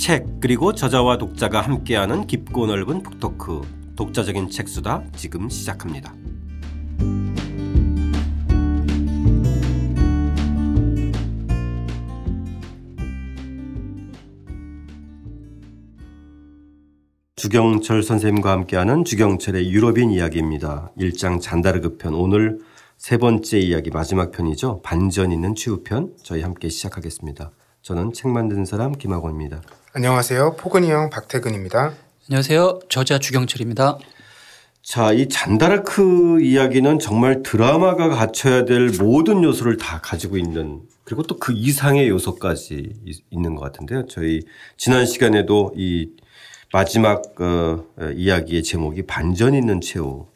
책 그리고 저자와 독자가 함께하는 깊고 넓은 북토크 독자적인 책수다 지금 시작합니다. 주경철 선생님과 함께하는 주경철의 유럽인 이야기입니다. 1장 잔다르그 편 오늘 세 번째 이야기 마지막 편이죠. 반전 있는 치우편 저희 함께 시작하겠습니다. 저는 책 만드는 사람 김학원입니다. 안녕하세요. 포근이 형 박태근입니다. 안녕하세요. 저자 주경철입니다. 자, 이 잔다르크 이야기는 정말 드라마가 갖춰야 될 모든 요소를 다 가지고 있는 그리고 또 그 이상의 요소까지 있는 것 같은데요. 저희 지난 시간에도 이 마지막 어, 이야기의 제목이 반전 있는 최후.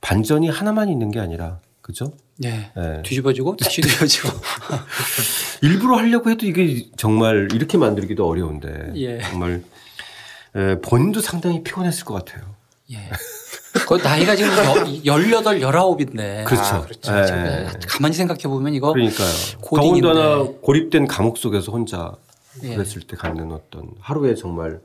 반전이 하나만 있는 게 아니라 그죠? 네. 네. 뒤집어지고 다시 뒤집어지고. 일부러 하려고 해도 이게 정말 이렇게 만들기도 어려운데. 예. 정말 에, 본인도 상당히 피곤했을 것 같아요. 예. 그 나이가 지금 18, 19인데. 그렇죠. 아, 그렇죠. 네. 가만히 생각해 보면 이거. 그러니까요. 더군다나 고립된 감옥 속에서 혼자 예. 그랬을 때 갖는 어떤 하루에 정말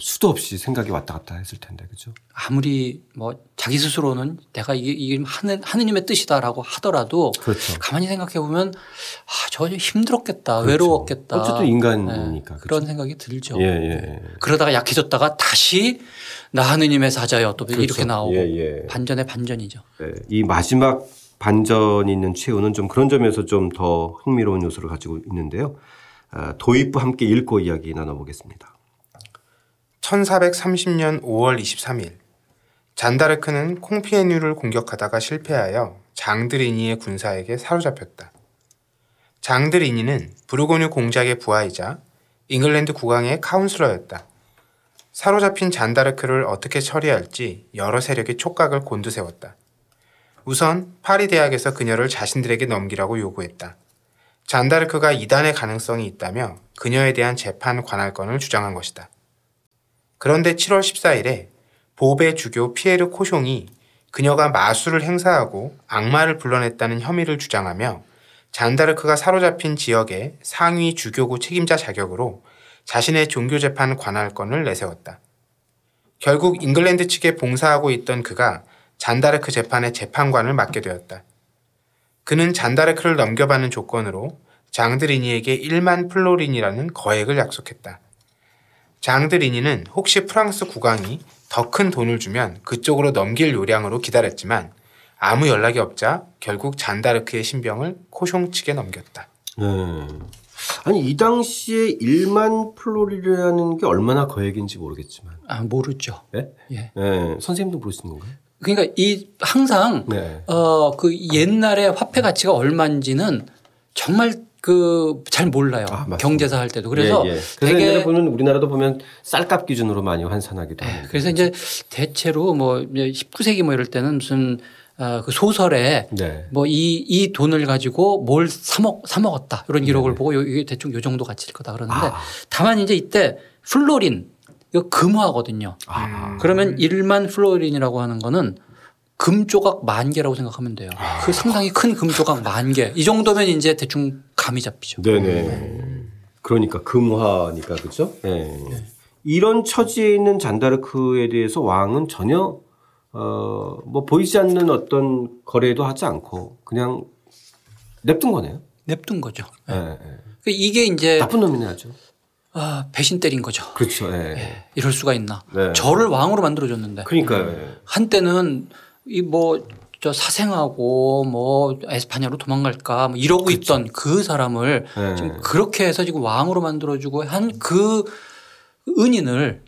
수도 없이 생각이 왔다 갔다 했을 텐데 그죠? 아무리 뭐 자기 스스로는 내가 이게, 이게 하는 하느님의 뜻이다라고 하더라도 그렇죠. 가만히 생각해 보면 아, 저 힘들었겠다, 그렇죠. 외로웠겠다. 어쨌든 인간이니까 네. 그런 생각이 들죠. 예, 예. 그러다가 약해졌다가 다시 나 하느님의 사자여 또 그렇죠. 이렇게 나오고 예, 예. 반전의 반전이죠. 네. 이 마지막 반전 있는 최후는 좀 그런 점에서 좀 더 흥미로운 요소를 가지고 있는데요. 아, 도입부 함께 읽고 이야기 나눠보겠습니다. 1430년 5월 23일 잔다르크는 콩피에뉴를 공격하다가 실패하여 장드리니의 군사에게 사로잡혔다. 장드리니는 부르고뉴 공작의 부하이자 잉글랜드 국왕의 카운슬러였다. 사로잡힌 잔다르크를 어떻게 처리할지 여러 세력이 촉각을 곤두세웠다. 우선 파리 대학에서 그녀를 자신들에게 넘기라고 요구했다. 잔다르크가 이단의 가능성이 있다며 그녀에 대한 재판 관할권을 주장한 것이다. 그런데 7월 14일에 보베 주교 피에르 코숑이 그녀가 마술을 행사하고 악마를 불러냈다는 혐의를 주장하며 잔다르크가 사로잡힌 지역의 상위 주교구 책임자 자격으로 자신의 종교재판 관할권을 내세웠다. 결국 잉글랜드 측에 봉사하고 있던 그가 잔다르크 재판의 재판관을 맡게 되었다. 그는 잔다르크를 넘겨받는 조건으로 장 드 리니에게 1만 플로린이라는 거액을 약속했다. 장드리니는 혹시 프랑스 국왕이 더 큰 돈을 주면 그쪽으로 넘길 요량으로 기다렸지만 아무 연락이 없자 결국 잔다르크의 신병을 코숑 측에 넘겼다. 네. 아니 이 당시에 1만 플로리라는 게 얼마나 거액인지 모르겠지만. 아 모르죠. 네? 예. 네. 선생님도 모르시는 건가요? 그러니까 이 항상 네. 어그 옛날에 화폐 가치가 얼마인지는 정말 그 잘 몰라요. 아, 경제사 할 때도. 그래서 예, 예. 그래서 되게 보면 우리나라도 보면 쌀값 기준으로 많이 환산하기도 네, 하고. 그래서 이제 대체로 뭐 19세기 뭐 이럴 때는 무슨 어, 그 소설에 네. 뭐 이 이 돈을 가지고 뭘 사먹 사먹었다 이런 기록을 네. 보고 이게 대충 요 정도 가치일 거다 그러는데 아. 다만 이제 이때 플로린 이거 금화거든요. 아. 그러면 1만 플로린이라고 하는 거는 금 조각 만 개라고 생각하면 돼요. 아. 그 상당히 큰 금 조각 만 개. 이 정도면 이제 대충 감이 잡히죠. 네네. 그러니까 금화니까 그렇죠. 네. 네. 이런 처지에 있는 잔다르크에 대해서 왕은 전혀 어 뭐 보이지 않는 어떤 거래도 하지 않고 그냥 냅둔 거네요. 냅둔 거죠. 네. 네. 이게 이제 나쁜 놈이네 아주. 아, 배신 때린 거죠. 그렇죠. 네. 예, 이럴 수가 있나. 네. 저를 왕으로 만들어줬는데. 그러니까요. 한때는 이 뭐 저 사생하고 뭐 에스파냐로 도망갈까 뭐 이러고 그쵸. 있던 그 사람을 네. 지금 그렇게 해서 지금 왕으로 만들어주고 한 그 은인을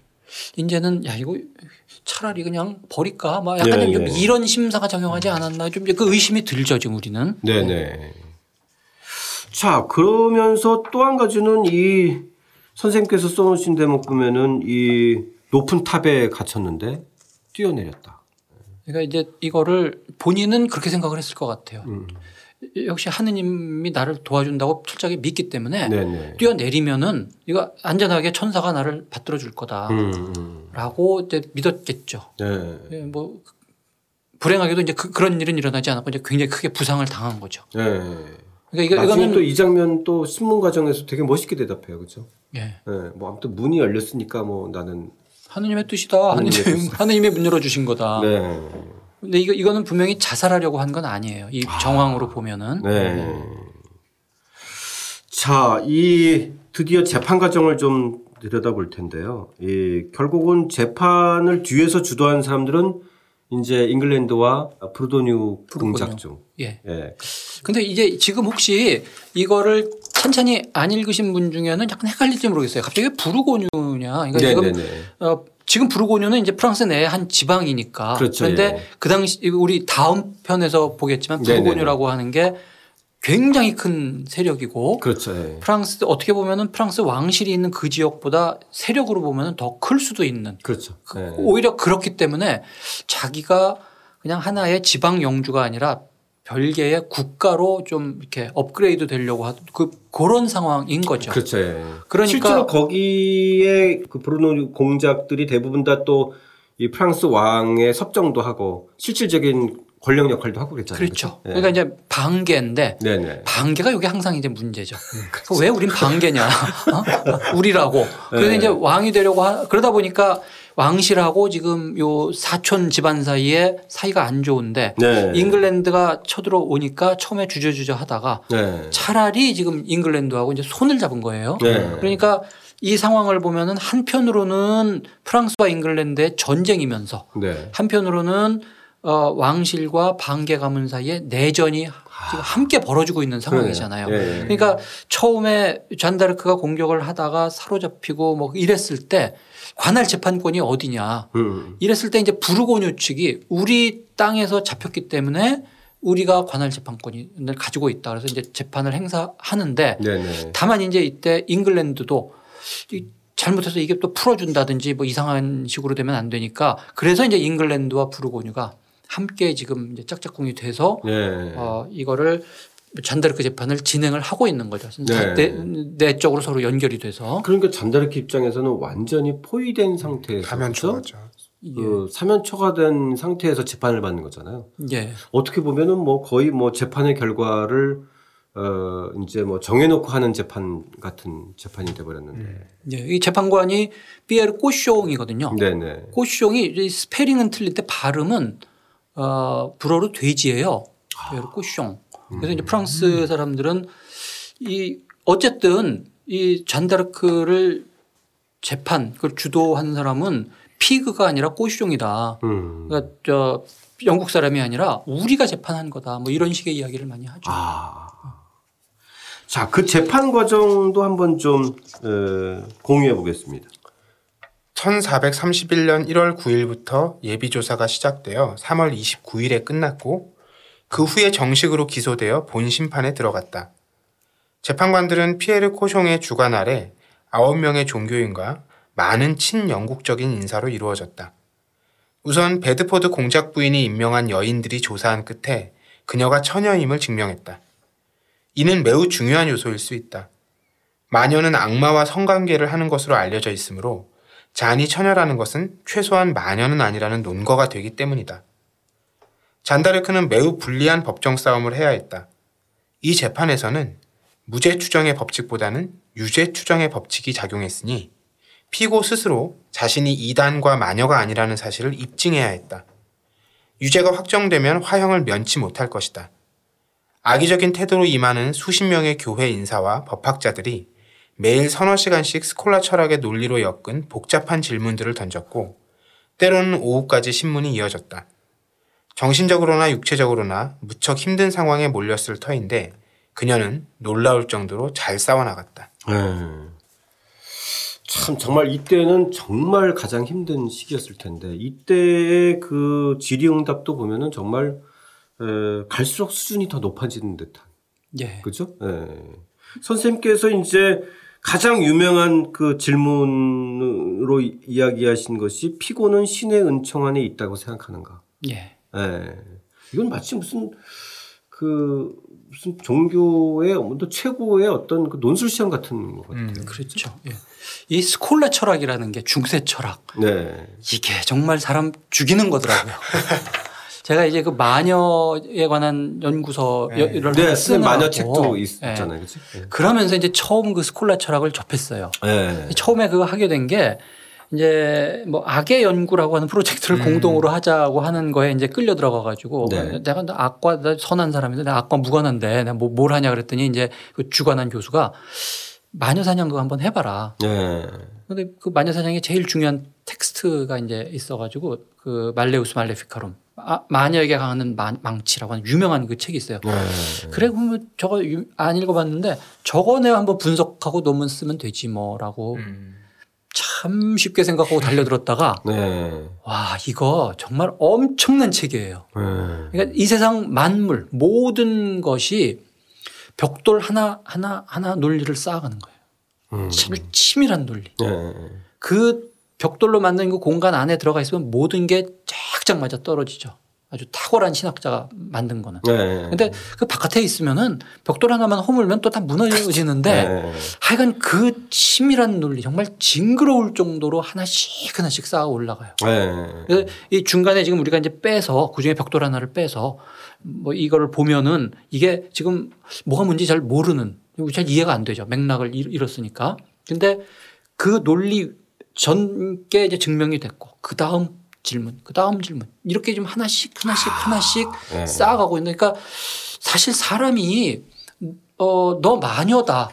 이제는 야 이거 차라리 그냥 버릴까 막 약간 네네. 좀 네. 이런 심사가 작용하지 않았나 좀 그 의심이 들죠 지금 우리는. 네네. 네. 자 그러면서 또 한 가지는 이 선생님께서 써놓으신 대목 보면은 이 높은 탑에 갇혔는데 뛰어내렸다. 그러니까 이제 이거를 본인은 그렇게 생각을 했을 것 같아요. 음. 역시 하느님이 나를 도와준다고 철저하게 믿기 때문에 네네. 뛰어내리면은 이거 안전하게 천사가 나를 받들어 줄 거다라고 음, 음. 이제 믿었겠죠. 네. 예, 뭐 불행하게도 이제 그, 런 일은 일어나지 않았고 이제 굉장히 크게 부상을 당한 거죠. 네. 그러니까 이거, 이거는 또이 장면 또 신문 과정에서 되게 멋있게 대답해요, 그렇죠? 예. 네. 뭐 아무튼 문이 열렸으니까 뭐 나는 하느님의 뜻이다. 하느님, 하느님의 문 열어주신 거다. 네. 근데 이거, 이거는 분명히 자살하려고 한 건 아니에요. 이 아. 정황으로 보면은. 네. 네. 자, 이 드디어 재판 과정을 좀 들여다볼 텐데요. 이 결국은 재판을 뒤에서 주도한 사람들은 이제 잉글랜드와 프로도뉴 공작 중. 예. 예. 근데 이제 지금 혹시 이거를 천천히 안 읽으신 분 중에는 약간 헷갈릴지 모르겠어요. 갑자기 왜 부르고뉴냐. 그러니까 지금 어, 지금 부르고뉴는 이제 프랑스 내 한 지방이니까. 그렇죠. 그런데 예. 그 당시 우리 다음 편에서 보겠지만 부르고뉴라고 하는 게 굉장히 큰 세력이고 그렇죠. 예. 프랑스 어떻게 보면은 프랑스 왕실이 있는 그 지역보다 세력으로 보면은 더 클 수도 있는 그렇죠. 예. 오히려 그렇기 때문에 자기가 그냥 하나의 지방 영주가 아니라 별개의 국가로 좀 이렇게 업그레이드 되려고 하는 그 그런 상황인 거죠. 그렇죠. 예. 그러니까 실제로 거기에 그 브루노 공작들이 대부분 다 또 이 프랑스 왕의 섭정도 하고 실질적인 권력 역할도 하고 그랬잖아요. 그렇죠. 그렇죠? 그러니까 이제 반계인데 네네. 반계가 이게 항상 이제 문제죠. 그렇죠. 왜 우린 반계냐? 어? 우리라고. 그래서 네. 이제 왕이 되려고 하, 그러다 보니까 왕실하고 지금 요 사촌 집안 사이에 사이가 안 좋은데 네. 잉글랜드가 쳐들어오니까 처음에 주저주저 하다가 네. 차라리 지금 잉글랜드하고 이제 손을 잡은 거예요. 네. 그러니까 이 상황을 보면은 한편으로는 프랑스와 ing글랜드의 전쟁이면서 네. 한편으로는 어, 왕실과 반개 가문 사이에 내전이 지금 함께 벌어지고 있는 상황이잖아요. 네. 네. 그러니까 처음에 잔다르크가 공격을 하다가 사로잡히고 뭐 이랬을 때 관할 재판권이 어디냐 음. 이랬을 때 이제 부르고뉴 측이 우리 땅에서 잡혔기 때문에 우리가 관할 재판권을 가지고 있다. 그래서 이제 재판을 행사하는데 네네. 네. 다만 이제 이때 잉글랜드도 잘못해서 이게 또 풀어준다든지 뭐 이상한 식으로 되면 안 되니까 그래서 이제 잉글랜드와 부르고뉴가 함께 지금 이제 짝짝꿍이 돼서 네. 어, 이거를 잔다르크 재판을 진행을 하고 있는 거죠. 네. 내, 내적으로 서로 연결이 돼서. 그러니까 잔다르크 입장에서는 완전히 포위된 상태에서 사면초가죠. 그 예. 사면초가 된 상태에서 재판을 받는 거잖아요. 예. 어떻게 보면은 뭐 거의 뭐 재판의 결과를 어 이제 뭐 정해놓고 하는 재판 같은 재판이 돼버렸는데. 음. 예. 이 재판관이 피에르 꼬숑이거든요. 네네. 꼬숑이 스페링은 틀릴 때 발음은 어, 불어로 돼지예요. 아. 꼬숑. 그래서 이제 프랑스 사람들은 이 어쨌든 이 잔다르크를 재판 그걸 주도한 사람은 피그가 아니라 꼬숑이다. 음. 그러니까 저 영국 사람이 아니라 우리가 재판한 거다. 뭐 이런 식의 이야기를 많이 하죠. 아. 자, 그 재판 과정도 한번 좀 에, 공유해 보겠습니다. 1431년 1월 9일부터 예비조사가 시작되어 3월 29일에 끝났고 그 후에 정식으로 기소되어 본 심판에 들어갔다. 재판관들은 피에르 코숑의 주관 아래 9명의 종교인과 많은 친영국적인 인사로 이루어졌다. 우선 베드포드 공작 부인이 임명한 여인들이 조사한 끝에 그녀가 처녀임을 증명했다. 이는 매우 중요한 요소일 수 있다. 마녀는 악마와 성관계를 하는 것으로 알려져 있으므로 잔이 처녀라는 것은 최소한 마녀는 아니라는 논거가 되기 때문이다. 잔다르크는 매우 불리한 법정 싸움을 해야 했다. 이 재판에서는 무죄 추정의 법칙보다는 유죄 추정의 법칙이 작용했으니 피고 스스로 자신이 이단과 마녀가 아니라는 사실을 입증해야 했다. 유죄가 확정되면 화형을 면치 못할 것이다. 악의적인 태도로 임하는 수십 명의 교회 인사와 법학자들이 매일 서너 시간씩 스콜라 철학의 논리로 엮은 복잡한 질문들을 던졌고 때로는 오후까지 신문이 이어졌다. 정신적으로나 육체적으로나 무척 힘든 상황에 몰렸을 터인데 그녀는 놀라울 정도로 잘 싸워나갔다. 네. 참 정말 이때는 정말 가장 힘든 시기였을 텐데 이때의 그 질의응답도 보면은 정말 에, 갈수록 수준이 더 높아지는 듯한. 예. 그죠? 예. 선생님께서 이제 가장 유명한 그 질문으로 이야기하신 것이 피고는 신의 은총 안에 있다고 생각하는가. 예. 예. 이건 마치 무슨 그 무슨 종교의 또 최고의 어떤 그 논술 시험 같은 것 같아요. 음, 그렇죠. 예. 이 스콜라 철학이라는 게 중세 철학. 네. 이게 정말 사람 죽이는 거더라고요. 제가 이제 그 마녀에 관한 연구서를 네. 쓰는 마녀 책도 있잖아요. 네. 그러면서 이제 처음 그 스콜라 철학을 접했어요. 네. 처음에 그거 하게 된 게 이제 뭐 악의 연구라고 하는 프로젝트를 음. 공동으로 하자고 하는 거에 이제 끌려 들어가 가지고 네. 내가 악과 선한 사람인데 내가 악과 무관한데 내가 뭐 뭘 하냐 그랬더니 이제 그 주관한 교수가 마녀 사냥 그거 한번 해봐라. 네. 근데 그 마녀 사냥에 제일 중요한 텍스트가 이제 있어가지고 그 말레우스 말레피카룸 아, 마녀에게 강하는 망치라고 하는 유명한 그 책이 있어요. 네. 그래 그러면 저거 안 읽어봤는데 저거 내가 한번 분석하고 논문 쓰면 되지 뭐라고 음. 참 쉽게 생각하고 달려들었다가 네. 와 이거 정말 엄청난 책이에요. 네. 그러니까 이 세상 만물 모든 것이 벽돌 하나 하나 하나 논리를 쌓아가는 거예요. 음. 참 치밀한 논리. 네. 그 벽돌로 만든 그 공간 안에 들어가 있으면 모든 게 쫙쫙 맞아 떨어지죠. 아주 탁월한 신학자가 만든 거는. 네. 근데 그 바깥에 있으면은 벽돌 하나만 허물면 또 다 무너지는데 네. 하여간 그 치밀한 논리 정말 징그러울 정도로 하나씩 하나씩 쌓아 올라가요. 네. 그래서 이 중간에 지금 우리가 이제 빼서 그 중에 벽돌 하나를 빼서 뭐 이거를 보면은 이게 지금 뭐가 뭔지 잘 모르는 잘 이해가 안 되죠. 맥락을 잃었으니까. 근데 그 논리 전께 이제 증명이 됐고 그 다음 질문, 그 다음 질문 이렇게 좀 하나씩 하나씩 아, 하나씩 네. 쌓아가고 있는 그러니까 사실 사람이 어, 너 마녀다.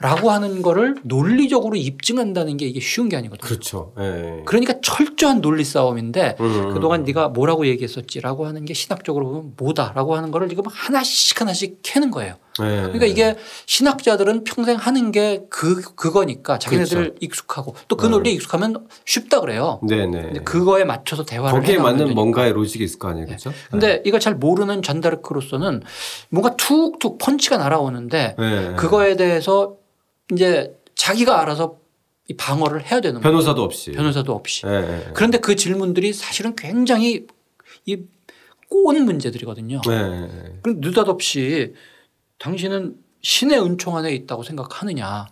라고 하는 거를 논리적으로 입증한다는 게 이게 쉬운 게 아니거든요. 그렇죠. 네. 그러니까 철저한 논리 싸움인데 음. 그동안 네가 뭐라고 얘기했었지라고 하는 게 신학적으로 보면 뭐다라고 하는 거를 지금 하나씩 하나씩 캐는 거예요. 네. 그러니까 이게 신학자들은 평생 하는 게 그 그거니까 자기네들 그렇죠. 익숙하고 또그 네. 논리에 익숙하면 쉽다 그래요. 네네. 네. 그거에 맞춰서 대화를 거기에 맞는 되니까. 뭔가의 로직이 있을 거 아니에요, 그렇죠? 네. 근데 이걸 잘 모르는 잔다르크로서는 뭔가 툭툭 펀치가 날아오는데 네. 그거에 대해서 이제 자기가 알아서 이 방어를 해야 되는 변호사도 거예요. 없이 변호사도 없이. 네. 그런데 그 질문들이 사실은 굉장히 이 꼬운 문제들이거든요. 네. 그럼 느닷없이 당신은 신의 은총 안에 있다고 생각하느냐?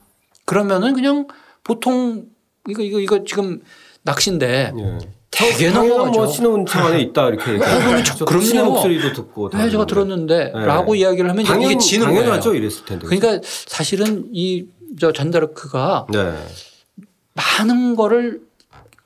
그러면은 그냥 보통 이거 이거 이거 지금 낚시인데 네. 되게 넘어가죠. 뭐 신의 은총 안에 있다 이렇게 얘기하면 그럼 신의 목소리도 듣고 네, 제가 들었는데라고 네. 이야기를 하면 당연, 이게 지는 당연하죠 거예요. 이랬을 텐데. 그러니까 사실은 이 저 잔다르크가 네. 많은 거를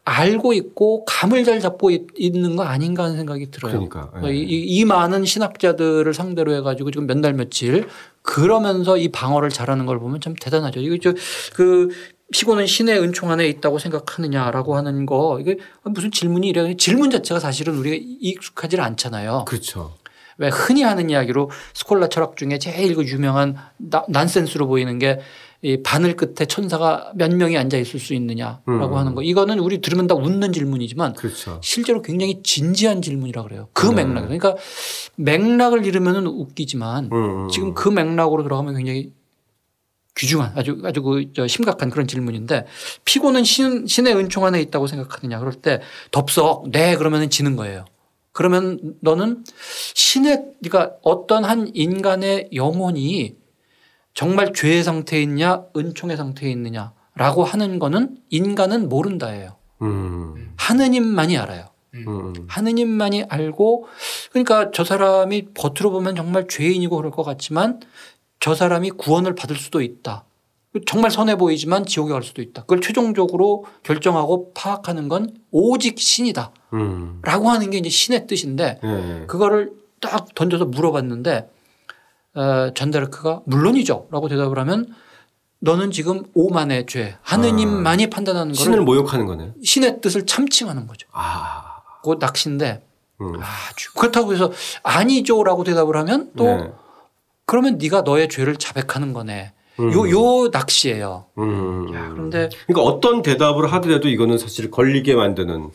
알고 있고 감을 잘 잡고 있는 거 아닌가 하는 생각이 들어요. 그러니까 네. 이, 이, 많은 신학자들을 상대로 해가지고 지금 몇달 며칠 그러면서 이 방어를 잘하는 걸 보면 참 대단하죠. 이거 저그 피고는 신의 은총 안에 있다고 생각하느냐라고 하는 거 이게 무슨 질문이 이래 질문 자체가 사실은 우리가 익숙하지 않잖아요. 그렇죠. 왜 흔히 하는 이야기로 스콜라 철학 중에 제일 그 유명한 난센스로 보이는 게 이 바늘 끝에 천사가 몇 명이 앉아 있을 수 있느냐라고 음. 하는 거. 이거는 우리 들으면 다 웃는 질문이지만 그렇죠. 실제로 굉장히 진지한 질문이라 그래요. 그 음. 맥락. 그러니까 맥락을 잃으면 웃기지만 음. 지금 그 맥락으로 들어가면 굉장히 귀중한 아주 아주 그 심각한 그런 질문인데 피고는 신, 신의 은총 안에 있다고 생각하느냐 그럴 때 덥석 네 그러면은 지는 거예요. 그러면 너는 신의 그러니까 어떤 한 인간의 영혼이 정말 죄의 상태에 있냐 은총의 상태에 있느냐라고 하는 거는 인간은 모른다예요. 음. 하느님만이 알아요. 음. 하느님만이 알고 그러니까 저 사람이 겉으로 보면 정말 죄인이고 그럴 것 같지만 저 사람이 구원을 받을 수도 있다. 정말 선해 보이지만 지옥에 갈 수도 있다. 그걸 최종적으로 결정하고 파악하는 건 오직 신이다. 음. 라고 하는 게 이제 신의 뜻인데 네. 그거를 딱 던져서 물어봤는데 어, 잔다르크가 물론이죠. 라고 대답을 하면 너는 지금 오만의 죄, 하느님만이 아. 판단하는 거를 신을 모욕하는 거네. 신의 뜻을 참칭하는 거죠. 아. 그 낚시인데 음. 아주 그렇다고 해서 아니죠라고 대답을 하면 또 네. 그러면 네가 너의 죄를 자백하는 거네. 음. 요, 요 낚시예요. 음. 야, 그런데 그러니까 어떤 대답을 하더라도 이거는 사실 걸리게 만드는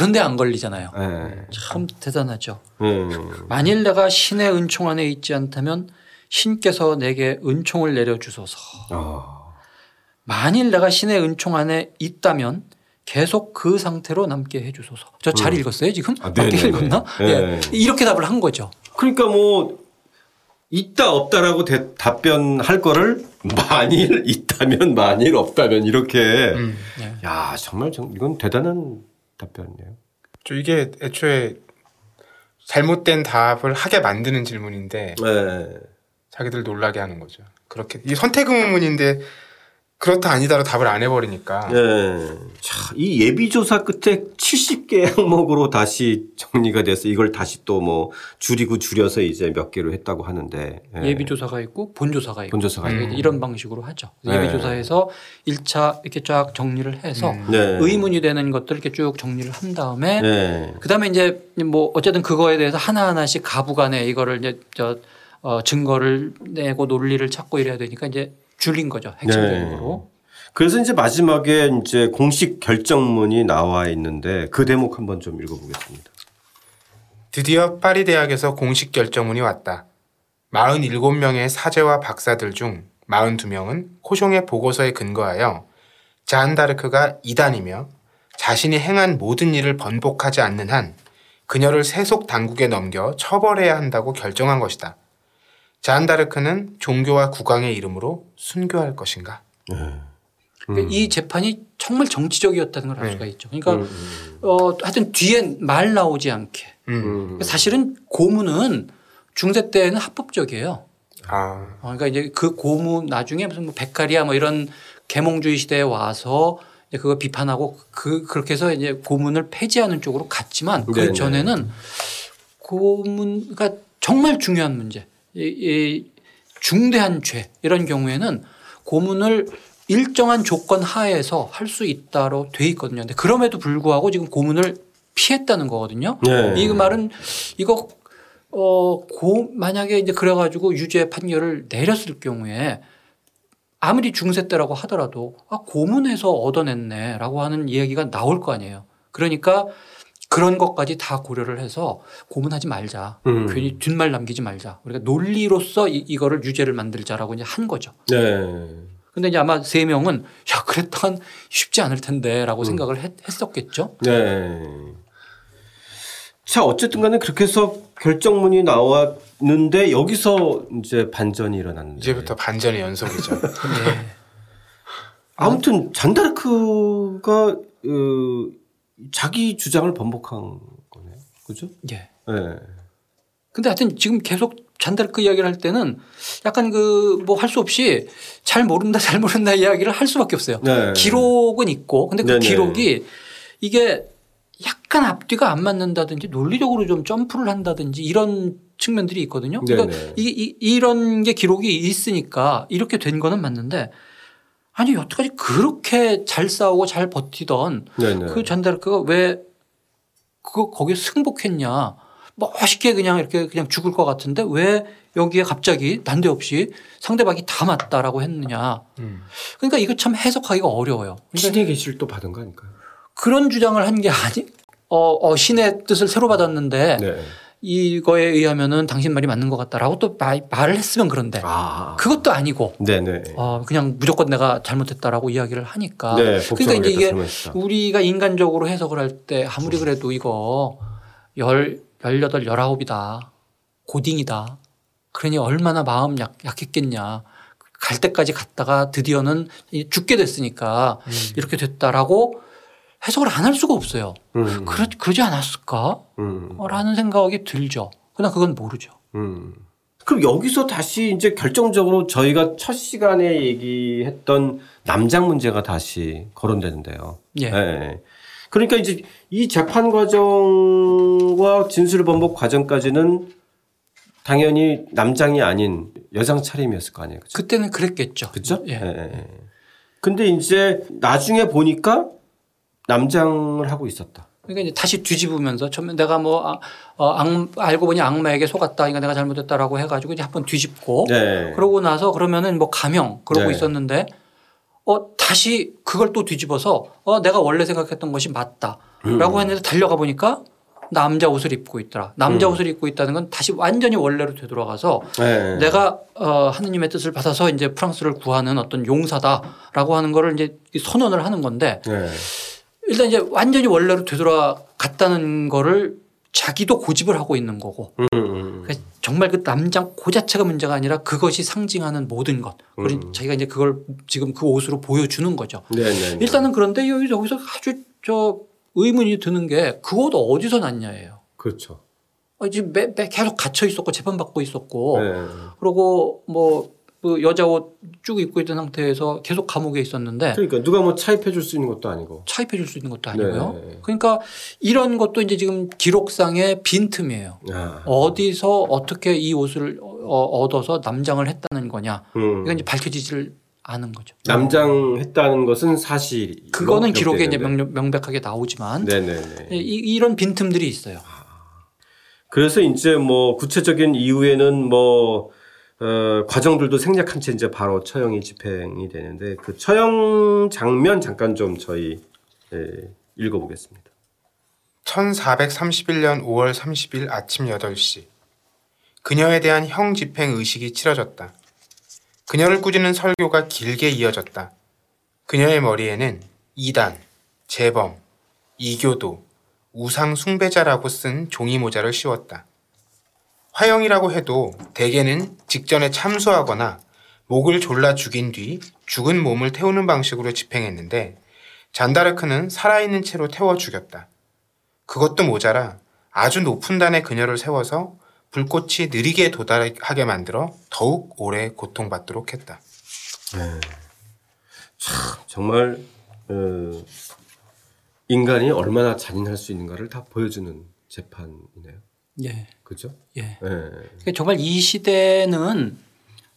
그런데 안 걸리잖아요. 네. 참 대단하죠. 음. 만일 내가 신의 은총 안에 있지 않다면 신께서 내게 은총을 내려주소서. 어. 만일 내가 신의 은총 안에 있다면 계속 그 상태로 남게 해주소서. 저잘 음. 읽었어요 지금? 아, 맞게 읽었나? 네. 이렇게 답을 한 거죠. 그러니까 뭐 있다 없다라고 대, 답변할 거를 만일 있다면 만일 없다면 이렇게 음. 네. 야 정말 이건 대단한 답변이네요. 저 이게 애초에 잘못된 답을 하게 만드는 질문인데 네. 자기들 놀라게 하는 거죠. 그렇게 이 선택 의문인데 그렇다 아니다로 답을 안 해버리니까. 네. 자, 이 예비조사 끝에 70개 항목으로 다시 정리가 돼서 이걸 다시 또 뭐 줄이고 줄여서 이제 몇 개로 했다고 하는데. 네. 예비조사가 있고 본조사가 있고. 본조사가 있고. 이런 방식으로 하죠. 네. 예비조사에서 1차 이렇게 쫙 정리를 해서 음. 네. 의문이 되는 것들 이렇게 쭉 정리를 한 다음에 네. 그 다음에 이제 뭐 어쨌든 그거에 대해서 하나하나씩 가부간에 이거를 이제 저 어, 증거를 내고 논리를 찾고 이래야 되니까 이제 줄인 거죠. 핵심적으로. 네. 그래서 이제 마지막에 이제 공식 결정문이 나와 있는데 그 대목 한번 좀 읽어보겠습니다. 드디어 파리 대학에서 공식 결정문이 왔다. 47명의 사제와 박사들 중 42명은 코숑의 보고서에 근거하여 자한다르크가 이단이며 자신이 행한 모든 일을 번복하지 않는 한 그녀를 세속 당국에 넘겨 처벌해야 한다고 결정한 것이다. 잔다르크는 종교와 국왕의 이름으로 순교할 것인가? 네. 그러니까 음. 이 재판이 정말 정치적이었다는 걸알 네. 수가 있죠. 그러니까 음, 음. 어, 하여튼 뒤엔 말 나오지 않게. 음. 그러니까 사실은 고문은 중세 때는 합법적이에요. 아. 어, 그러니까 이제 그 고문 나중에 무슨 뭐 베카리아 뭐 이런 계몽주의 시대에 와서 그거 비판하고 그 그렇게 해서 이제 고문을 폐지하는 쪽으로 갔지만 그 네네. 전에는 고문가 정말 중요한 문제. 이, 이 중대한 죄 이런 경우에는 고문을 일정한 조건 하에서 할 수 있다로 돼 있거든요. 근데 그럼에도 불구하고 지금 고문을 피했다는 거거든요. 네. 이 말은 이거 어, 고, 만약에 이제 그래가지고 유죄 판결을 내렸을 경우에 아무리 중세 때라고 하더라도 아, 고문해서 얻어냈네 라고 하는 이야기가 나올 거 아니에요. 그러니까 그런 것까지 다 고려를 해서 고문하지 말자. 음. 괜히 뒷말 남기지 말자. 우리가 논리로서 이, 이거를 유죄를 만들자라고 이제 한 거죠. 네. 근데 이제 아마 세 명은 야, 그랬던 쉽지 않을 텐데 라고 음. 생각을 했, 했었겠죠. 네. 자, 어쨌든 간에 그렇게 해서 결정문이 나왔는데 여기서 이제 반전이 일어났는데. 이제부터 반전의 연속이죠. 네. 아무튼 잔다르크가 어, 자기 주장을 번복한 거네요. 그죠? 예. 네. 근데 하여튼 지금 계속 잔다르크 이야기를 할 때는 약간 그 뭐 할 수 없이 잘 모른다 잘 모른다 이야기를 할 수밖에 없어요. 네. 기록은 있고 근데 그 네네. 기록이 이게 약간 앞뒤가 안 맞는다든지 논리적으로 좀 점프를 한다든지 이런 측면들이 있거든요. 그러니까 이, 이, 이런 게 기록이 있으니까 이렇게 된 거는 맞는데 아니 여태까지 그렇게 잘 싸우고 잘 버티던 네네. 그 잔다르크가 왜 그거 거기에 승복했냐 멋있게 그냥 이렇게 그냥 죽을 것 같은데 왜 여기에 갑자기 난데없이 상대방이 다 맞다라고 했느냐. 음. 그러니까 이거 참 해석하기가 어려워요. 그러니까 신의 계시를 또 받은 거 아닐까요? 그런 주장을 한 게 아니 어, 어, 신의 뜻을 새로 받았는데 네. 이거에 의하면은 당신 말이 맞는 것 같다라고 또 말, 말을 했으면 그런데 아. 그것도 아니고 네네. 어, 그냥 무조건 내가 잘못했다라고 이야기를 하니까 네, 그러니까 이제 이게 설명했다. 우리가 인간적으로 해석을 할 때 아무리 그래도 이거 열, 열여덟, 열아홉이다. 고딩이다. 그러니 얼마나 마음 약, 약했겠냐. 갈 때까지 갔다가 드디어는 죽게 됐으니까 음. 이렇게 됐다라고 해석을 안 할 수가 없어요. 음. 그러, 그러지 않았을까? 음. 라는 생각이 들죠. 그러나 그건 모르죠. 음. 그럼 여기서 다시 이제 결정적으로 저희가 첫 시간에 얘기했던 남장 문제가 다시 거론되는데요. 예. 네. 그러니까 이제 이 재판 과정과 진술 번복 과정까지는 당연히 남장이 아닌 여장 차림이었을 거 아니에요. 그쵸? 그때는 그랬겠죠. 그죠? 예. 예. 근데 이제 나중에 보니까 남장을 하고 있었다. 그러니까 이제 다시 뒤집으면서 처음에 내가 뭐 아, 어, 악, 알고 보니 악마에게 속았다. 그러니까 내가 잘못했다라고 해가지고 이제 한 번 뒤집고 네. 그러고 나서 그러면은 뭐 가명 그러고 네. 있었는데 어 다시 그걸 또 뒤집어서 어 내가 원래 생각했던 것이 맞다라고 음. 했는데 달려가 보니까 남자 옷을 입고 있더라. 남자 음. 옷을 입고 있다는 건 다시 완전히 원래로 되돌아가서 네. 내가 어 하느님의 뜻을 받아서 이제 프랑스를 구하는 어떤 용사다라고 하는 거를 이제 선언을 하는 건데 네. 일단 이제 완전히 원래로 되돌아갔다는 거를 자기도 고집을 하고 있는 거고 음, 음, 음. 그러니까 정말 그 남장 고 자체가 문제가 아니라 그것이 상징하는 모든 것 그리고 음. 자기가 이제 그걸 지금 그 옷으로 보여주는 거죠. 네네네. 네, 네. 일단은 그런데 여기서 아주 저 의문이 드는 게 그 옷 어디서 났냐예요. 그렇죠. 어, 지금 매, 매 계속 갇혀 있었고 재판받고 있었고 네. 그리고 뭐, 그 여자 옷 쭉 입고 있던 상태에서 계속 감옥에 있었는데 그러니까 누가 뭐 차입해 줄 수 있는 것도 아니고 차입해 줄 수 있는 것도 아니고요. 네. 그러니까 이런 것도 이제 지금 기록상의 빈틈이에요. 아. 어디서 어떻게 이 옷을 어, 얻어서 남장을 했다는 거냐. 음. 이건 이제 밝혀지질 않은 거죠. 남장했다는 것은 사실 그거는 기록에 이제 명, 명백하게 나오지만 네네네. 이, 이런 빈틈들이 있어요. 그래서 이제 뭐 구체적인 이후에는 뭐 어, 과정들도 생략한 채 이제 바로 처형이 집행이 되는데 그 처형 장면 잠깐 좀 저희 예, 읽어보겠습니다. 1431년 5월 30일 아침 8시 그녀에 대한 형 집행 의식이 치러졌다. 그녀를 꾸짖는 설교가 길게 이어졌다. 그녀의 머리에는 이단, 재범, 이교도, 우상 숭배자라고 쓴 종이 모자를 씌웠다. 화형이라고 해도 대개는 직전에 참수하거나 목을 졸라 죽인 뒤 죽은 몸을 태우는 방식으로 집행했는데 잔다르크는 살아있는 채로 태워 죽였다. 그것도 모자라 아주 높은 단에 그녀를 세워서 불꽃이 느리게 도달하게 만들어 더욱 오래 고통받도록 했다. 네. 참 정말 어, 인간이 얼마나 잔인할 수 있는가를 다 보여주는 재판이네요. 예. 그죠? 예. 예. 그러니까 정말 이 시대는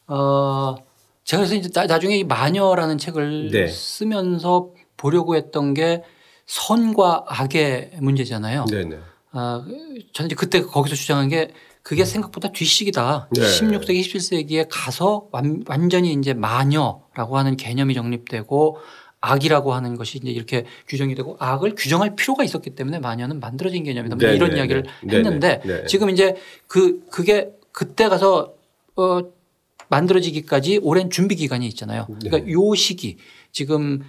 어 제가 그래서 이제 나중에 이 마녀라는 책을 네. 쓰면서 보려고 했던 게 선과 악의 문제잖아요. 네네. 아, 저는 이제 그때 거기서 주장한 게 그게 생각보다 뒷식이다. 네. 16세기, 17세기에 가서 완, 완전히 이제 마녀라고 하는 개념이 정립되고 악이라고 하는 것이 이제 이렇게 규정이 되고 악을 규정할 필요가 있었기 때문에 마녀는 만들어진 개념이다. 뭐 네, 이런 네, 이야기를 네, 했는데 네, 지금 이제 그 그게 그때 가서 어 만들어지기까지 오랜 준비 기간이 있잖아요. 그러니까 요 시기 지금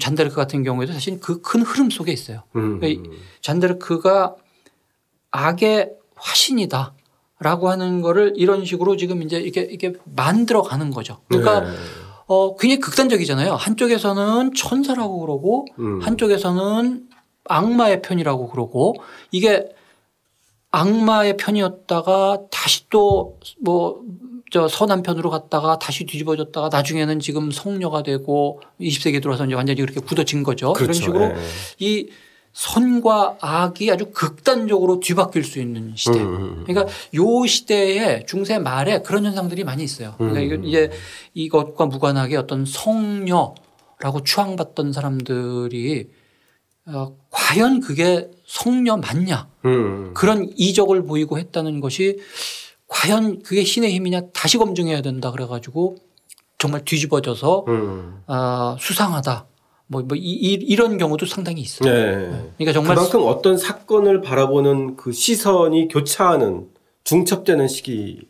잔다르크 같은 경우에도 사실 그 큰 흐름 속에 있어요. 음. 그러니까 잔다르크가 악의 화신이다. 라고 하는 거를 이런 식으로 지금 이제 이렇게 이렇게 만들어 가는 거죠. 그러니까 네. 어, 굉장히 극단적이잖아요. 한쪽에서는 천사라고 그러고 음. 한쪽에서는 악마의 편이라고 그러고 이게 악마의 편이었다가 다시 또 뭐 저 선한 편으로 갔다가 다시 뒤집어졌다가 나중에는 지금 성녀가 되고 20세기에 들어와서 이제 완전히 그렇게 굳어진 거죠. 그렇죠. 그런 식으로 네. 이 선과 악이 아주 극단적으로 뒤바뀔 수 있는 시대. 음, 음, 음. 그러니까 요 시대에 중세 말에 그런 현상들이 많이 있어요. 그러니까 이제 이것과 무관하게 어떤 성녀라고 추앙받던 사람들이 어, 과연 그게 성녀 맞냐 그런 이적을 보이고 했다는 것이 과연 그게 신의 힘이냐 다시 검증해야 된다 그래가지고 정말 뒤집어져서 음. 어, 수상하다 뭐, 뭐 이, 런 경우도 상당히 있어요. 네. 그러니까 정말 그만큼 어떤 사건을 바라보는 그 시선이 교차하는 중첩되는 시기.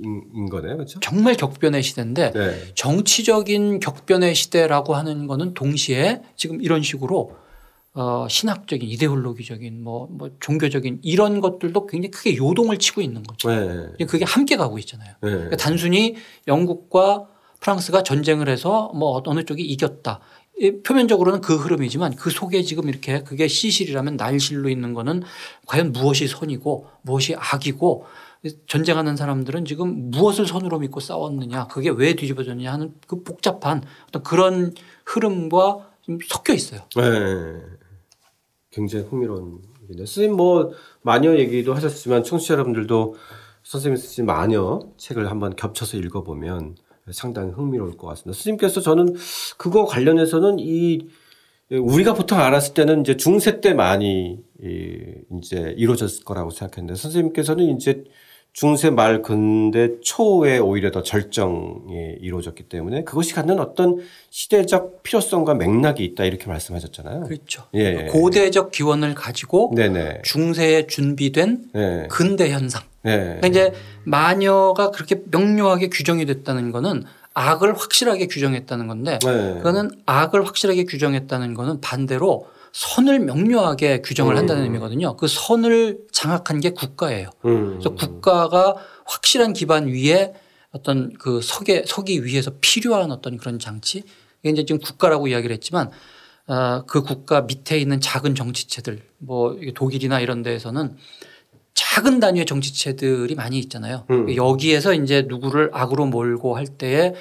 인 거네요, 그렇죠? 정말 격변의 시대인데 네. 정치적인 격변의 시대라고 하는 거는 동시에 지금 이런 식으로 어, 신학적인 이데올로기적인 뭐, 뭐 종교적인 이런 것들도 굉장히 크게 요동을 치고 있는 거죠. 네. 그게 함께 가고 있잖아요. 네. 그러니까 단순히 영국과 프랑스가 전쟁을 해서 뭐 어느 쪽이 이겼다. 표면적으로는 그 흐름이지만 그 속에 지금 이렇게 그게 시실이라면 날실로 있는 거는 과연 무엇이 선이고 무엇이 악이고 전쟁하는 사람들은 지금 무엇을 선으로 믿고 싸웠느냐 그게 왜 뒤집어졌냐 하는 그 복잡한 어떤 그런 흐름과 좀 섞여 있어요. 네. 굉장히 흥미로운 얘기인데 선생님 뭐 마녀 얘기도 하셨지만 청취자 여러분들도 선생님이 쓰신 마녀 책을 한번 겹쳐서 읽어보면 상당히 흥미로울 것 같습니다. 스님께서 저는 그거 관련해서는 이 우리가 보통 알았을 때는 이제 중세 때 많이 이제 이루어졌을 거라고 생각했는데 선생님께서는 이제 중세 말 근대 초에 오히려 더 절정이 이루어졌기 때문에 그것이 갖는 어떤 시대적 필요성과 맥락이 있다 이렇게 말씀하셨잖아요. 그렇죠. 예. 고대적 기원을 가지고 네네. 중세에 준비된 네. 근대 현상. 네. 그러니까 이제 마녀가 그렇게 명료하게 규정이 됐다는 거는 악을 확실하게 규정했다는 건데 네. 그거는 악을 확실하게 규정했다는 거는 반대로 선을 명료하게 규정을 음. 한다는 의미거든요. 그 선을 장악한 게 국가예요. 음. 그래서 국가가 확실한 기반 위에 어떤 그 서게 서기 위해서 필요한 어떤 그런 장치 이게 이제 지금 국가라고 이야기를 했지만 어, 그 국가 밑에 있는 작은 정치체들 뭐 독일이나 이런 데에서는 작은 단위의 정치체들이 많이 있잖아요. 음. 여기에서 이제 누구를 악으로 몰고 할 때에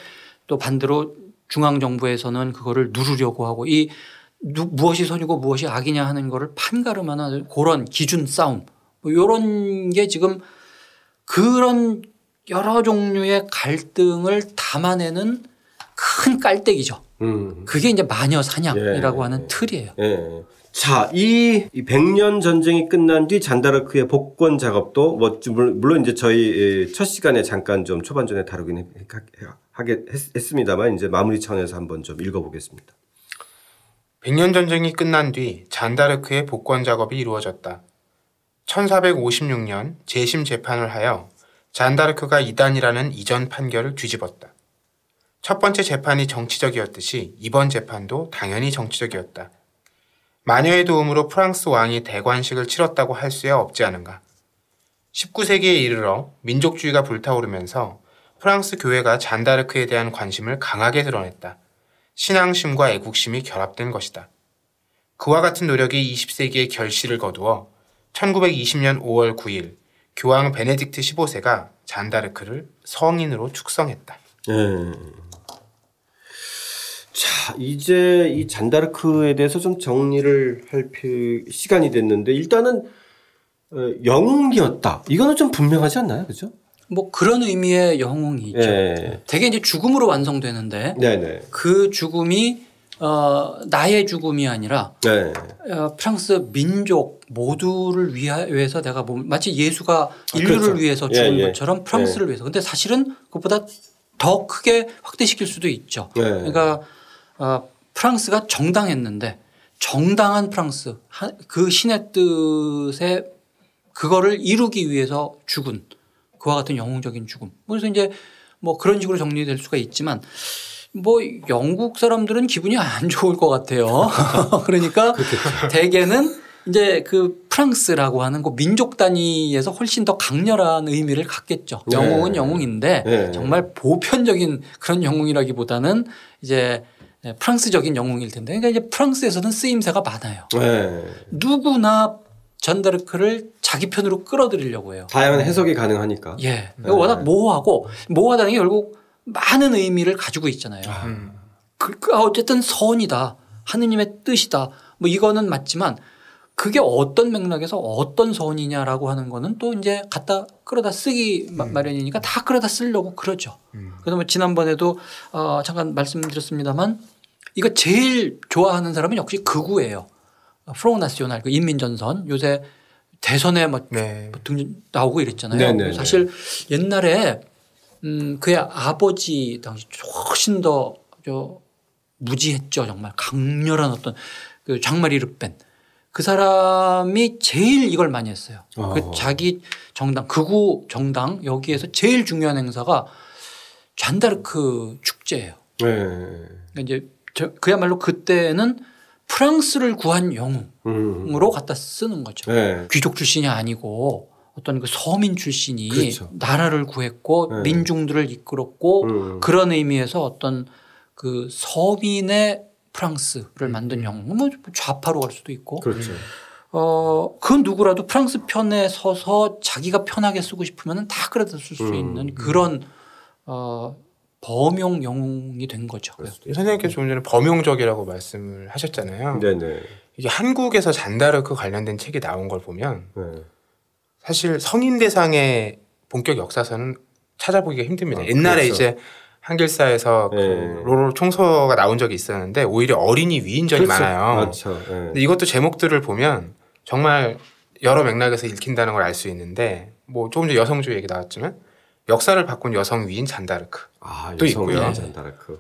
또 반대로 중앙 정부에서는 그거를 누르려고 하고 이 무엇이 선이고 무엇이 악이냐 하는 거를 판가름하는 그런 기준 싸움 뭐 이런 게 지금 그런 여러 종류의 갈등을 담아내는 큰 깔때기죠. 음. 그게 이제 마녀 사냥이라고 예. 하는 틀이에요. 예. 자, 이 100년 전쟁이 끝난 뒤 잔다르크의 복권 작업도 뭐 물론 이제 저희 첫 시간에 잠깐 좀 초반전에 다루긴 하게 했습니다만 이제 마무리 차원에서 한번 좀 읽어보겠습니다. 100년 전쟁이 끝난 뒤 잔다르크의 복권 작업이 이루어졌다. 1456년 재심 재판을 하여 잔다르크가 이단이라는 이전 판결을 뒤집었다. 첫 번째 재판이 정치적이었듯이 이번 재판도 당연히 정치적이었다. 마녀의 도움으로 프랑스 왕이 대관식을 치렀다고 할 수야 없지 않은가. 19세기에 이르러 민족주의가 불타오르면서 프랑스 교회가 잔다르크에 대한 관심을 강하게 드러냈다. 신앙심과 애국심이 결합된 것이다. 그와 같은 노력이 20세기의 결실을 거두어 1920년 5월 9일 교황 베네딕트 15세가 잔다르크를 성인으로 축성했다. 음. 자, 이제 이 잔다르크에 대해서 좀 정리를 할 시간이 됐는데 일단은 어, 영웅이었다. 이거는 좀 분명하지 않나요? 그죠? 뭐 그런 의미의 영웅이 있죠. 네. 대개 이제 죽음으로 완성되는데 네네. 네. 그 죽음이 어, 나의 죽음이 아니라 네. 어, 프랑스 민족 모두를 위해서 내가 뭐 마치 예수가 인류를 그렇죠. 위해서 죽은 예, 예. 것처럼 프랑스를 예. 위해서. 근데 사실은 그것보다 더 크게 확대시킬 수도 있죠. 네. 그러니까 어, 프랑스가 정당했는데 정당한 프랑스 그 신의 뜻에 그거를 이루기 위해서 죽은 그와 같은 영웅적인 죽음. 그래서 이제 뭐 그런 식으로 정리될 수가 있지만 뭐 영국 사람들은 기분이 안 좋을 것 같아요. 그러니까 대개는 이제 그 프랑스라고 하는 그 민족 단위에서 훨씬 더 강렬한 의미를 갖겠죠. 영웅은 네. 영웅인데 네. 정말 보편적인 그런 영웅이라기보다는 이제 네, 프랑스적인 영웅일 텐데 그러니까 이제 프랑스에서는 쓰임새가 많아요. 네. 누구나 전다르크를 자기 편으로 끌어들이려고 해요. 다양한 해석이 가능하니까. 예. 네. 워낙 모호하고 모호하다는 게 결국 많은 의미를 가지고 있잖아요. 음. 그, 그, 어쨌든 선이다. 하느님의 뜻이다. 뭐 이거는 맞지만 그게 어떤 맥락에서 어떤 선이냐라고 하는 거는 또 이제 갖다 끌어다 쓰기 음. 마련이니까 다 끌어다 쓰려고 그러죠. 음. 그래서 뭐 지난번에도 어 잠깐 말씀드렸습니다만 이거 제일 좋아하는 사람은 역시 극우예요. 프로나시오날 그 인민전선 요새 대선에 막 네. 등 나오고 이랬잖아요. 네네네. 네, 네. 사실 옛날에 음 그의 아버지 당시 훨씬 더저 무지했죠 정말 강렬한 어떤 그 장마리 르펜 그 사람이 제일 이걸 많이 했어요. 그 어. 그 자기 정당 극우 정당 여기에서 제일 중요한 행사가 잔다르크 축제예요. 네. 그러니까 이제 그야말로 그때는 프랑스를 구한 영웅으로 음. 갖다 쓰는 거죠. 네. 귀족 출신이 아니고 어떤 그 서민 출신이 그렇죠. 나라를 구했고 네. 민중들을 이끌었고 음. 그런 의미에서 어떤 그 서민의 프랑스를 만든 영웅, 뭐 좌파로 갈 수도 있고. 그렇죠. 어, 그 누구라도 프랑스 편에 서서 자기가 편하게 쓰고 싶으면 다 그래다 쓸수 음. 있는 그런 어, 범용 영웅이 된 거죠. 선생님께서 조금 전에 범용적이라고 말씀을 하셨잖아요. 네네. 이게 한국에서 잔다르크 관련된 책이 나온 걸 보면 네. 사실 성인 대상의 본격 역사서는 찾아보기가 힘듭니다. 아, 옛날에 그렇죠. 이제 한길사에서 네. 그 로로 총서가 나온 적이 있었는데 오히려 어린이 위인전이 그렇죠. 많아요. 그렇죠. 네. 이것도 제목들을 보면 정말 여러 맥락에서 읽힌다는 걸 알 수 있는데 뭐 조금 전에 여성주의 얘기 나왔지만 역사를 바꾼 여성 위인 잔다르크 아, 또 있고요. 잔다르크.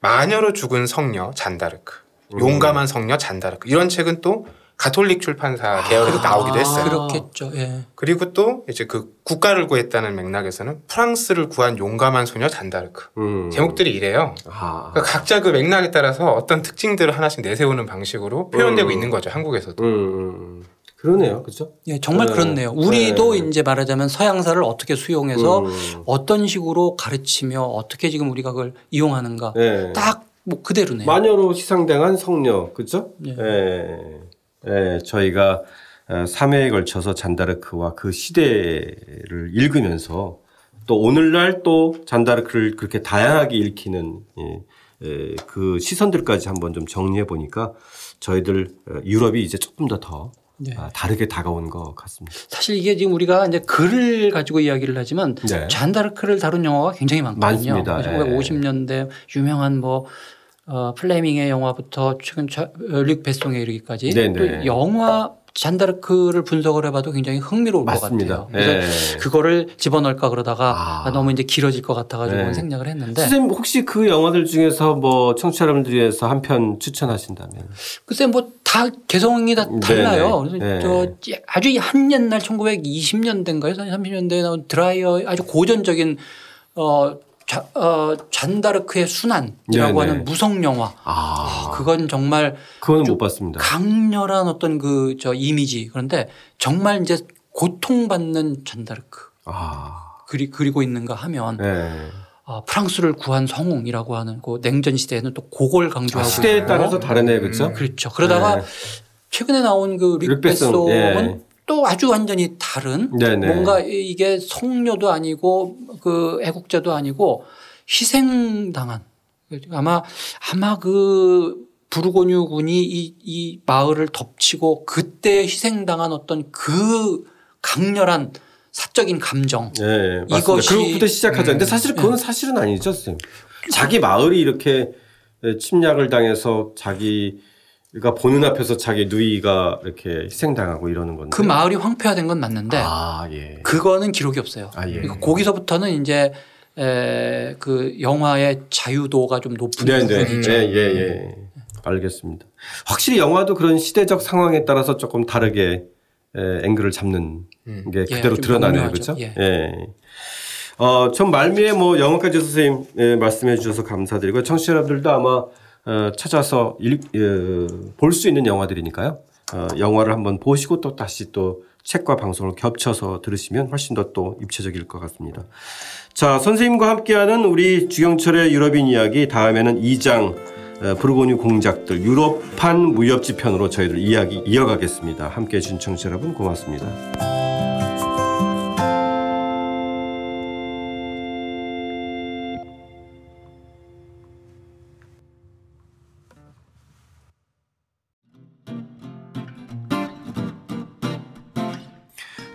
마녀로 죽은 성녀 잔다르크, 음. 용감한 성녀 잔다르크 이런 책은 또 가톨릭 출판사 계열에서 아, 나오기도 했어요. 그렇겠죠. 예. 그리고 또 이제 그 국가를 구했다는 맥락에서는 프랑스를 구한 용감한 소녀 잔다르크. 음. 제목들이 이래요. 아. 그러니까 각자 그 맥락에 따라서 어떤 특징들을 하나씩 내세우는 방식으로 표현되고 음. 있는 거죠. 한국에서도. 음. 음. 그러네요. 그렇죠? 예, 정말 네. 그렇네요. 우리도 네. 이제 말하자면 서양사를 어떻게 수용해서 음. 어떤 식으로 가르치며 어떻게 지금 우리가 그걸 이용하는가 네. 딱뭐 그대로네요. 마녀로 시상당한 성녀. 그렇죠? 예. 예. 예, 저희가 3회에 걸쳐서 잔다르크와 그 시대를 읽으면서 또 오늘날 또 잔다르크를 그렇게 다양하게 읽히는 예, 그 시선들까지 한번 좀 정리해 보니까 저희들 어, 유럽이 이제 조금 더더 네. 아, 다르게 다가온 것 같습니다. 사실 이게 지금 우리가 이제 글을 가지고 이야기를 하지만 네. 잔다르크를 다룬 영화가 굉장히 많거든요. 많습니다. 1950년대 유명한 뭐 어, 플레밍의 영화부터 최근 릭 베송에 이르기까지 네네. 또 영화 잔다르크를 분석을 해봐도 굉장히 흥미로울 맞습니다. 것 같아요. 그래서 네. 그거를 집어넣을까 그러다가 아. 너무 이제 길어질 것 같아가지고 네. 생략을 했는데. 선생님 혹시 그 영화들 중에서 뭐 청취자 여러분들 위해서 한 편 추천하신다면? 글쎄 뭐 다 개성이 다 달라요. 그래서 네. 저 아주 한 옛날 1920년대인가요? 30년대에 나온 드라이어 아주 고전적인 어 자, 어, 잔다르크의 순환이라고 네네. 하는 무성 영화. 아. 그건 정말 그건 못 봤습니다. 강렬한 어떤 그 저 이미지 그런데 정말 이제 고통받는 잔다르크. 아. 그리, 그리고 있는가 하면 네. 어, 프랑스를 구한 성웅이라고 하는 그 냉전 시대에는 또 그걸 강조하고 아, 시대에 따라서 다르네 그렇죠. 음, 그렇죠. 그러다가 네. 최근에 나온 그 릭베송은 예. 또 아주 완전히 다른 네네. 뭔가 이게 성녀도 아니고 그 애국자도 아니고 희생당한 아마 아마 그 부르고뉴 군이 이, 이 마을을 덮치고 그때 희생당한 어떤 그 강렬한 사적인 감정. 네, 이것이 그로부터 시작하죠. 음. 근데 사실 그건 네. 사실은 아니죠, 선생님. 자기 마을이 이렇게 침략을 당해서 자기 그러니까 보는 앞에서 자기 누이가 이렇게 희생당하고 이러는 건데 그 마을이 황폐화된 건 맞는데 아, 예. 그거는 기록이 없어요. 아, 예. 그러니까 거기서부터는 이제 에, 그 영화의 자유도가 좀 높은 네, 네. 부분이죠. 네, 예, 예, 예. 알겠습니다. 확실히 영화도 그런 시대적 상황에 따라서 조금 다르게 에, 앵글을 잡는 음. 게 예, 그대로 예, 드러나네요, 그렇죠? 예. 예. 어, 전 말미에 뭐 영화까지 선생님 예, 말씀해 주셔서 감사드리고 청취자 여러분들도 아마 어, 찾아서 어, 볼수 있는 영화들이니까요. 어, 영화를 한번 보시고 또 다시 또 책과 방송을 겹쳐서 들으시면 훨씬 더 또 입체적일 것 같습니다. 자, 선생님과 함께하는 우리 주경철의 유럽인 이야기 다음에는 2장 브루고뉴 공작들 유럽판 무협지 편으로 저희들 이야기 이어가겠습니다. 함께 해 주신 청취자 여러분 고맙습니다.